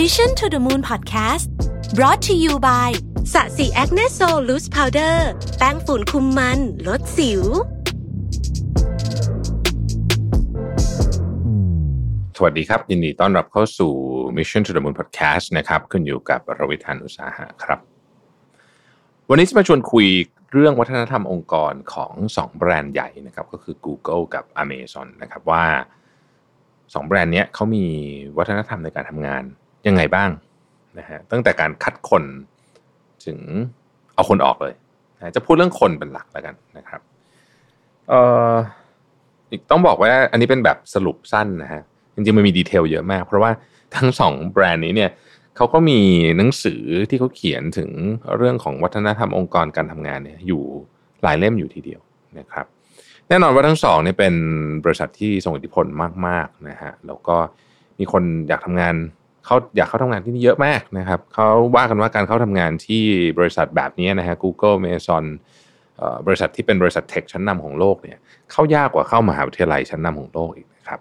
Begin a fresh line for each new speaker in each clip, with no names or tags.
Mission to the Moon Podcast brought to you by Sasi Acne Sol Loose Powder แป้งฝุ่นคุมมัน ลดสิว
สวัสดีครับ ยินดีต้อนรับเข้าสู่ Mission to the Moon Podcast นะครับ คุณอยู่กับรวิศ หาญอุตสาหะครับ วันนี้จะมาชวนคุยเรื่องวัฒนธรรมองค์กรของ 2 แบรนด์ใหญ่นะครับ ก็คือ Google กับ Amazon นะครับว่า 2 แบรนด์นี้เขามีวัฒนธรรมในการทำงาน ยังไงบ้างนะฮะตั้งแต่การคัดคนถึงเอาคนออกเลยนะจะพูดเรื่องคนเป็นหลักแล้วกันนะครับเอ่ออีกต้องบอกว่าอันนี้เป็นแบบสรุปสั้นนะฮะจริงๆมันมีดีเทลเยอะมาก เพราะว่าทั้งสองแบรนด์นี้เนี่ยเขาก็มีหนังสือที่เขาเขียนถึงเรื่องของวัฒนธรรมองค์กรการทำงานเนี่ยอยู่หลายเล่มอยู่ทีเดียวนะครับแน่นอนว่าทั้งสองเนี่ยเป็นบริษัทที่ทรงอิทธิพลมากๆนะฮะแล้วก็มีคนอยากทำงาน เขาอยากเข้าทำงานที่นี่เยอะมากนะครับเขาว่ากันว่าการเข้าทำงานที่บริษัทแบบนี้นะฮะ Google m a z o n บริษัทที่เป็นบริษัทเทคชั้นนำของโลกเนี่ยเข้ายากกว่าเข้ามหาวิทยาลัยชั้นนำของโลกอีกนะครับ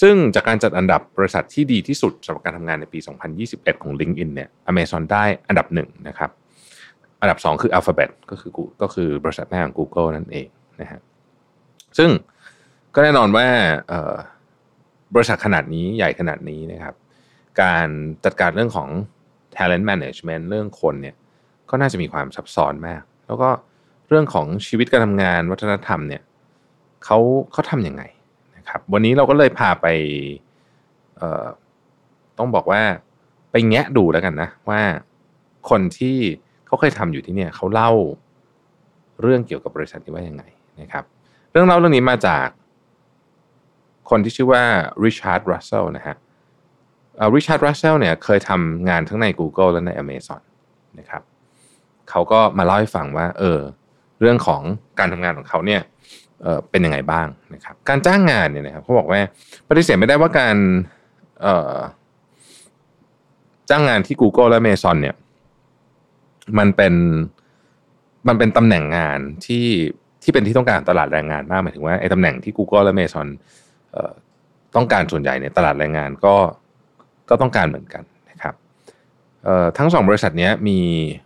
ซึ่งจากการจัดอันดับบริษัทที่ดีที่สุดสำหรับการทำงานในปี 2021 ของ LinkedIn เนี่ย Amazon ได้อันดับหนึ่งนะครับ อันดับ 2 คือ Alphabet ก็คือก็คือบริษัทแม่ของ Google นั่นเองนะฮะซึ่งก็แน่นอนว่าบริษัทขนาดนี้ใหญ่ขนาดนี้นะครับ การจัดการเรื่องของ talent management เรื่องคนเนี่ยก็น่าจะมีความซับซ้อนมาก แล้วก็เรื่องของชีวิตการทำงานวัฒนธรรมเนี่ยเขาเขาทำยังไงนะครับ วันนี้เราก็เลยพาไปต้องบอกว่าไปแงะดูแล้วกันนะ ว่าคนที่เขาเคยทำอยู่ที่เนี่ยเขาเล่าเรื่องเกี่ยวกับบริษัทนี้ว่ายังไงนะครับ เรื่องเล่าเรื่องนี้มาจากคนที่ชื่อว่าริชาร์ดรัสเซลนะฮะ ริชาร์ดรัสเซลเนี่ยเคยทำงานทั้งใน Google และใน Amazon นะครับเขาก็มาเล่าให้ฟังว่า เออ เรื่องของการทำงานของเขาเนี่ยเออเป็นยังไงบ้างนะครับ การจ้างงานเนี่ยนะครับเขาบอกว่าปฏิเสธไม่ได้ว่าการจ้างงานที่ Google และ Amazon เนี่ย มันเป็นมันเป็นตำแหน่งงานที่ที่เป็นที่ต้องการตลาดแรงงานมากหมายถึงว่าไอ้ตำแหน่งที่ Google และ Amazon เอ่อต้องการส่วนใหญ่เนี่ยตลาดแรงงานก็ ก็ต้องการเหมือนกันนะครับทั้งสองบริษัทนี้มี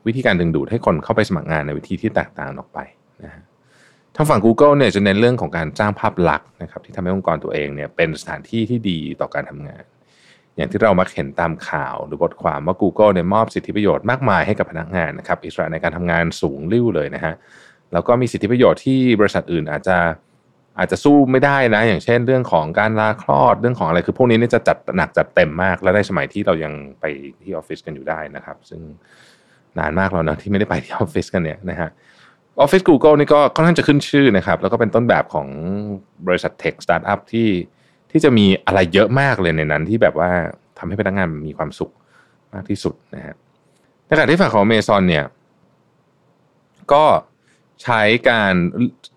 วิธีการดึงดูดให้คนเข้าไปสมัครงานในวิธีที่แตกต่างออกไปนะฮะทางฝั่ง Google เนี่ยจะเน้นเรื่องของการสร้างภาพลักษณ์นะครับที่ทำให้องค์กรตัวเองเนี่ยเป็นสถานที่ที่ดีต่อการทำงาน อย่างที่เรามักเห็นตามข่าวหรือบทความว่า Google เนี่ยมอบสิทธิประโยชน์มากมายให้กับพนักงานนะครับอิสระในการทำงานสูงลิ่วเลยนะฮะแล้วก็มีสิทธิประโยชน์ที่บริษัทอื่นอาจจะ อาจจะสู้ไม่ได้นะ อย่างเช่นเรื่องของการลาคลอดเรื่องของอะไรคือพวกนี้เนี่ยจะจัดหนักจัดเต็มมาก และในสมัยที่เรายังไปที่ออฟฟิศกันอยู่ได้นะครับ ซึ่งนานมากแล้วนะที่ไม่ได้ไปที่ออฟฟิศกันเนี่ยนะฮะออฟฟิศ Google นี่ก็ค่อนข้างจะขึ้นชื่อนะครับ แล้วก็เป็นต้นแบบของบริษัท tech startup ที่ที่จะมีอะไรเยอะมากเลยในนั้น ที่แบบว่าทำให้พนักงานมีความสุขมากที่สุดนะฮะในขณะที่ฝั่งของ Amazon เนี่ย ก็ ใช้การ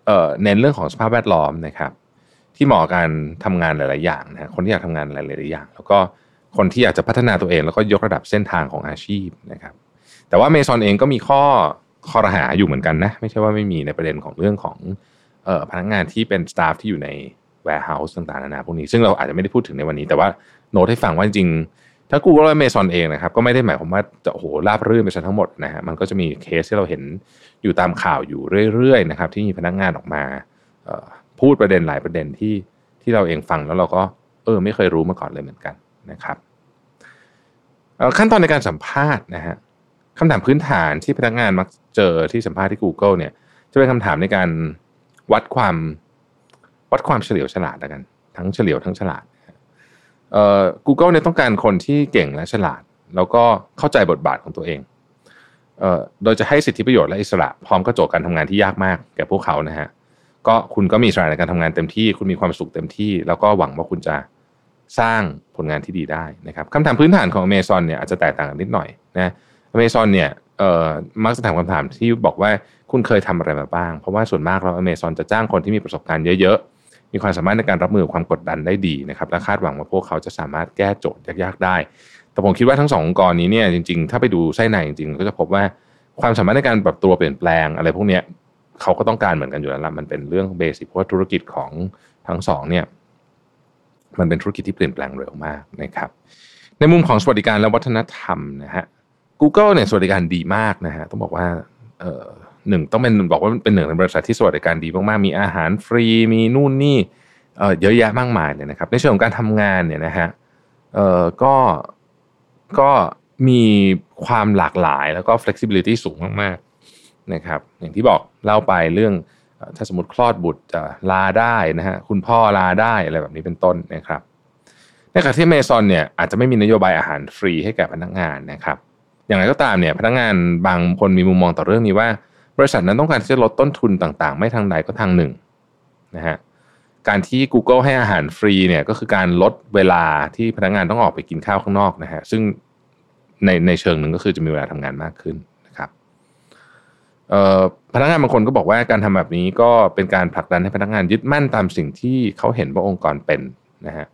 เน้นเรื่องของสภาพแวดล้อมนะครับ ที่เหมาะกับการทำงานหลาย ๆ อย่างนะคนที่อยากทำงานหลาย ๆ อย่าง แล้วก็คนที่อยากจะพัฒนาตัวเอง แล้วก็ยกระดับเส้นทางของอาชีพนะครับ แต่ว่าเมซอนเองก็มีข้อข้อรหาอยู่เหมือนกันนะ ไม่ใช่ว่าไม่มีในประเด็นของเรื่องของออพนักงานที่เป็นสตาฟที่อยู่ใน warehouse ต่างๆนานาพวกนี้ ซึ่งเราอาจจะไม่ได้พูดถึงในวันนี้ แต่ว่าโน้ตให้ฟังว่าจริง ถ้า Google และ Amazon เองนะครับก็ไม่ได้หมายความว่าจะโอ้โหราบรื่นไปซะทั้งหมดนะฮะมันก็จะมีเคสที่เราเห็นอยู่ตามข่าวอยู่เรื่อยๆนะครับที่มีพนักงานออกมาพูดประเด็นหลายประเด็นที่ที่เราเองฟังแล้วเราก็เออไม่เคยรู้มาก่อนเลยเหมือนกันนะครับขั้นตอนในการสัมภาษณ์นะฮะคำถามพื้นฐานที่พนักงานมักเจอที่สัมภาษณ์ที่ Google เนี่ยจะเป็นคำถามในการวัดความวัดความเฉลียวฉลาดกัน ทั้งเฉลียวทั้งฉลาด เอ่อ Google เนี่ยต้องการคนที่เก่งและฉลาด แล้วก็เข้าใจบทบาทของตัวเองเอ่อโดยจะให้สิทธิประโยชน์และอิสระ พร้อมกับโจทย์การทำงานที่ยากมากแก่พวกเขานะฮะก็คุณก็มีอิสระในการทำงานเต็มที่ คุณมีความสุขเต็มที่ แล้วก็หวังว่าคุณจะสร้างผลงานที่ดีได้นะครับคำถามพื้นฐานของ Amazon เนี่ยอาจจะแตกต่างกันนิดหน่อยนะ Amazon เนี่ยเอ่อมักจะถามคำถามที่บอกว่าคุณเคยทำอะไรมาบ้าง เพราะว่าส่วนมากเรา Amazon จะจ้างคนที่มีประสบการณ์เยอะๆ มีความสามารถในการรับมือกับความกดดันได้ดีนะครับและคาดหวังว่าพวกเขาจะสามารถแก้โจทย์ยากๆได้ แต่ผมคิดว่าทั้งสององค์กรนี้เนี่ยจริงๆ ถ้าไปดูไส้ในจริงๆ ก็จะพบว่าความสามารถในการปรับตัวเปลี่ยนแปลงอะไรพวกนี้เขาก็ต้องการเหมือนกันอยู่แล้วละมันเป็นเรื่องเบสิกเพราะว่าธุรกิจของทั้งสองเนี่ยมันเป็นธุรกิจที่เปลี่ยนแปลงเร็วมากนะครับ ในมุมของสวัสดิการและวัฒนธรรมนะฮะ Google เนี่ยสวัสดิการดีมากนะฮะต้องบอกว่าเอ หนึ่งต้องเป็นบอกว่าเป็นหนึ่งในบริษัทที่สวัสดิการดีมากๆมีอาหารฟรีมีนู่นนี่เยอะแยะมากมายเนี่ยนะครับ ในเชิงของการทำงานเนี่ยนะฮะเออก็ก็มีความหลากหลายแล้วก็ flexibility สูงมากๆนะครับ อย่างที่บอกเล่าไปเรื่องถ้าสมมติคลอดบุตรจะลาได้นะฮะคุณพ่อลาได้อะไรแบบนี้เป็นต้นนะครับในขณะที่เมซอนเนี่ยอาจจะไม่มีนโยบายอาหารฟรีให้แก่พนักงานนะครับ อย่างไรก็ตามเนี่ยพนักงานบางคนมีมุมมองต่อเรื่องนี้ว่า บริษัทนั้นต้องการที่จะลดต้นทุนต่างๆ ไม่ทางใดก็ทางหนึ่งนะฮะการที่ Google ให้อาหารฟรีเนี่ยก็คือการลดเวลาที่พนักงานต้องออกไปกินข้าวข้างนอกนะฮะซึ่งในในเชิงหนึ่งก็คือจะมีเวลาทำงานมากขึ้นนะครับพนักงานบางคนก็บอกว่าการทำแบบนี้ก็เป็นการผลักดันให้พนักงานยึดมั่นตามสิ่งที่เขาเห็นว่าองค์กรเป็นนะฮะ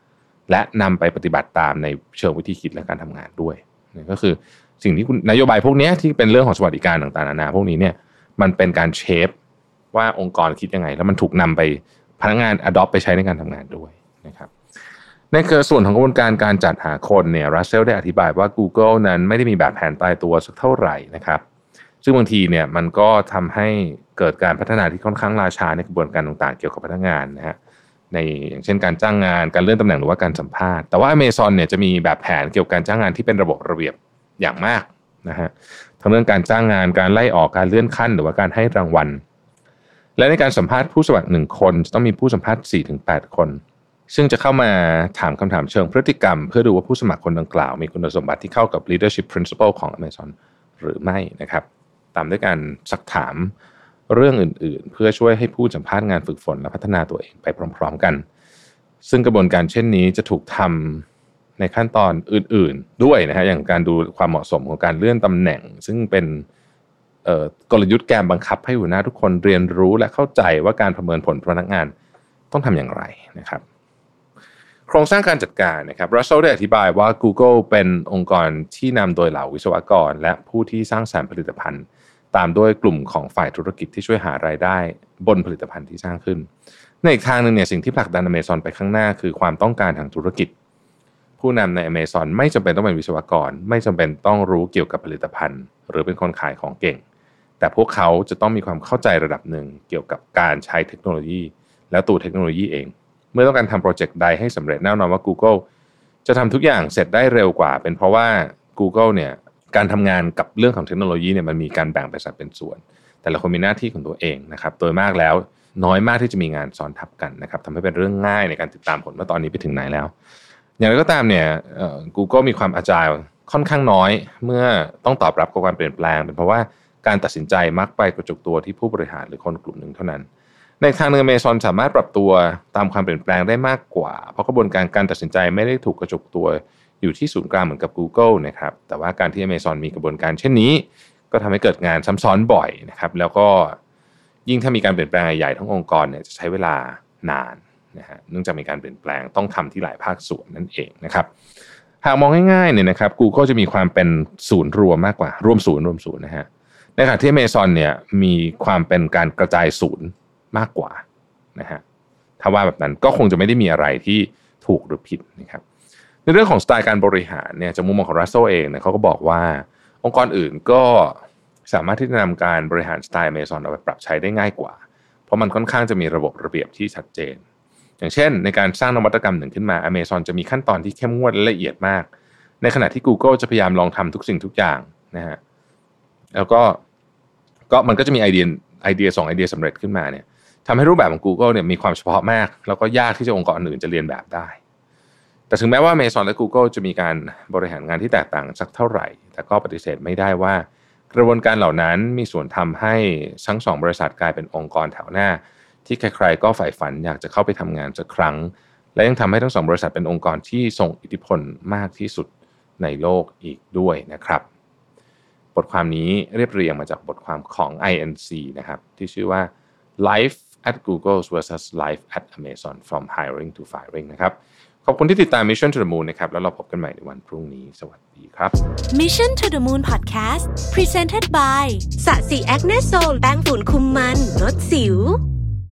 และนำไปปฏิบัติตามในเชิงวิธีคิดและการทำงานด้วยนี่ก็คือสิ่งที่คุณนโยบายพวกนี้ที่เป็นเรื่องของสวัสดิการต่างๆนานาพวกนี้เนี่ย มันเป็นการเชฟว่าองค์กรคิดยังไง แล้วมันถูกนำไปพนักงาน adopt ไปใช้ในการทำงานด้วยนะครับในส่วนของกระบวนการการจัดหาคนเนี่ยรัสเซลได้อธิบายว่า Google นั้นไม่ได้มีแบบแผนตายตัวสักเท่าไหร่นะครับซึ่งบางทีเนี่ยมันก็ทำให้เกิดการพัฒนาที่ค่อนข้างล่าชาในกระบวนการต่างๆ เกี่ยวกับพนักงานนะฮะในอย่างเช่นการจ้างงานการเลื่อนตำแหน่งหรือว่าการสัมภาษณ์แต่ว่า Amazon เนี่ยจะมีแบบแผนเกี่ยวกับการจ้างงานที่เป็นระบบระเบียบอย่างมาก นะฮะทั้งเรื่องการจ้างงานการไล่ออกการเลื่อนขั้น หรือว่าการให้รางวัล และในการสัมภาษณ์ผู้สมัครหนึ่งคนจะต้องมีผู้สัมภาษณ์4-8คน ซึ่งจะเข้ามาถามคำถามเชิงพฤติกรรม เพื่อดูว่าผู้สมัครคนดังกล่าว มีคุณสมบัติที่เข้ากับ leadership principle ของ Amazon หรือไม่นะครับ ตามด้วยการสักถามเรื่องอื่น ๆ เพื่อช่วยให้ผู้สัมภาษณ์งานฝึกฝนและพัฒนาตัวเองไปพร้อม ๆ กัน ซึ่งกระบวนการเช่นนี้จะถูกทำ ในขั้นตอนอื่นๆด้วยนะฮะอย่างการดูความเหมาะสมของการเลื่อนตำแหน่ง ซึ่งเป็นกลยุทธ์แกมบังคับให้หัวหน้าทุกคนเรียนรู้และเข้าใจว่าการประเมินผลพนักงานต้องทำอย่างไรนะครับโครงสร้างการจัดการนะครับรัสเซลได้อธิบายว่า Google เป็นองค์กรที่นำโดยเหล่าวิศวกร และผู้ที่สร้างสรรค์ผลิตภัณฑ์ ตามด้วยกลุ่มของฝ่ายธุรกิจที่ช่วยหารายได้บนผลิตภัณฑ์ที่สร้างขึ้น ในอีกทางหนึ่งเนี่ยสิ่งที่ผลักดันอเมซอนไปข้างหน้าคือความต้องการทางธุรกิจ ผู้นำในอเมซอนไม่จำเป็นต้องเป็นวิศวกร ไม่จำเป็นต้องรู้เกี่ยวกับผลิตภัณฑ์ หรือเป็นคนขายของเก่ง แต่พวกเขาจะต้องมีความเข้าใจระดับหนึ่งเกี่ยวกับการใช้เทคโนโลยี แล้วตัวเทคโนโลยีเอง เมื่อต้องการทำโปรเจกต์ใดให้สำเร็จแน่นอนว่า Google จะทำทุกอย่างเสร็จได้เร็วกว่า เป็นเพราะว่า Google เนี่ยการทำงานกับเรื่องของเทคโนโลยีเนี่ยมันมีการแบ่งเป็นสัดเป็นส่วน แต่ละคนมีหน้าที่ของตัวเองนะครับโดยมากแล้วน้อยมากที่จะมีงานซ้อนทับกันนะครับทำให้เป็นเรื่องง่ายในการติดตามผลว่าตอนนี้ไปถึงไหนแล้ว อย่างไรก็ตามเนี่ย Google มีความอาจายค่อนข้างน้อย เมื่อต้องตอบรับกับการเปลี่ยนแปลง เป็นเพราะว่าการตัดสินใจมักไปกระจุกตัวที่ผู้บริหารหรือคนกลุ่มหนึ่งเท่านั้น ในทางหนึ่งเมซอนสามารถปรับตัวตามความเปลี่ยนแปลงได้มากกว่า เพราะกระบวนการการตัดสินใจไม่ได้ถูกกระจุกตัวอยู่ที่ศูนย์กลางเหมือนกับ Google นะครับ แต่ว่าการที่ Amazon มีกระบวนการเช่นนี้ ก็ทำให้เกิดงานซ้ำซ้อนบ่อยนะครับ แล้วก็ยิ่งถ้ามีการเปลี่ยนแปลงใหญ่ทั้งองค์กรเนี่ยจะใช้เวลานาน นะฮะเนื่องจากมีการเปลี่ยนแปลงต้องทำที่หลายภาคส่วนนั่นเองนะครับหากมองง่ายๆเนี่ยนะครับ Google จะมีความเป็นศูนย์รวมมากกว่า รวมศูนย์รวมศูนย์นะฮะในขณะที่เมซอนเนี่ยมีความเป็นการกระจายศูนย์มากกว่านะฮะถ้าว่าแบบนั้นก็คงจะไม่ได้มีอะไรที่ถูกหรือผิดนะครับในเรื่องของสไตล์การบริหารเนี่ยจากมุมมองของรัสโซเองเนี่ยเขาก็บอกว่า องค์กรอื่นก็สามารถที่จะนำการบริหารสไตล์เมซอนเอาไปปรับใช้ได้ง่ายกว่า เพราะมันค่อนข้างจะมีระบบระเบียบที่ชัดเจน อย่างเช่น ในการสร้างนวัตกรรมหนึ่งขึ้นมา Amazon จะมีขั้นตอนที่เข้มงวดและละเอียดมาก ในขณะที่ Google จะพยายามลองทำทุกสิ่งทุกอย่างนะฮะแล้วก็ก็มันก็จะมีไอเดียไอเดียสองไอเดียสำเร็จขึ้นมาเนี่ยทำให้รูปแบบของ Google เนี่ยมีความเฉพาะมาก แล้วก็ยากที่จะองค์กรอื่นจะเรียนแบบได้ แต่ถึงแม้ว่า Amazon และ Google จะมีการบริหารงานที่แตกต่างสักเท่าไหร่ แต่ก็ปฏิเสธไม่ได้ว่า กระบวนการเหล่านั้นมีส่วนทำให้ทั้งสองบริษัทกลายเป็นองค์กรแถวหน้า ที่ใครๆก็ใฝ่ฝันอยากจะเข้าไปทำงานสักครั้ง และยังทำให้ทั้งสองบริษัทเป็นองค์กรที่ทรงอิทธิพลมากที่สุดในโลกอีกด้วยนะครับ บทความนี้เรียบเรียงมาจากบทความของ INC นะครับที่ชื่อว่า Life at Google versus Life at Amazon from Hiring to Firing นะครับขอบคุณที่ติดตาม Mission to the Moon นะครับ แล้วเราพบกันใหม่ในวันพรุ่งนี้ สวัสดีครับ
Mission to the Moon Podcast Presented by สะสีแอคเนโซลแป้งฝุ่นคุมมันลดสิว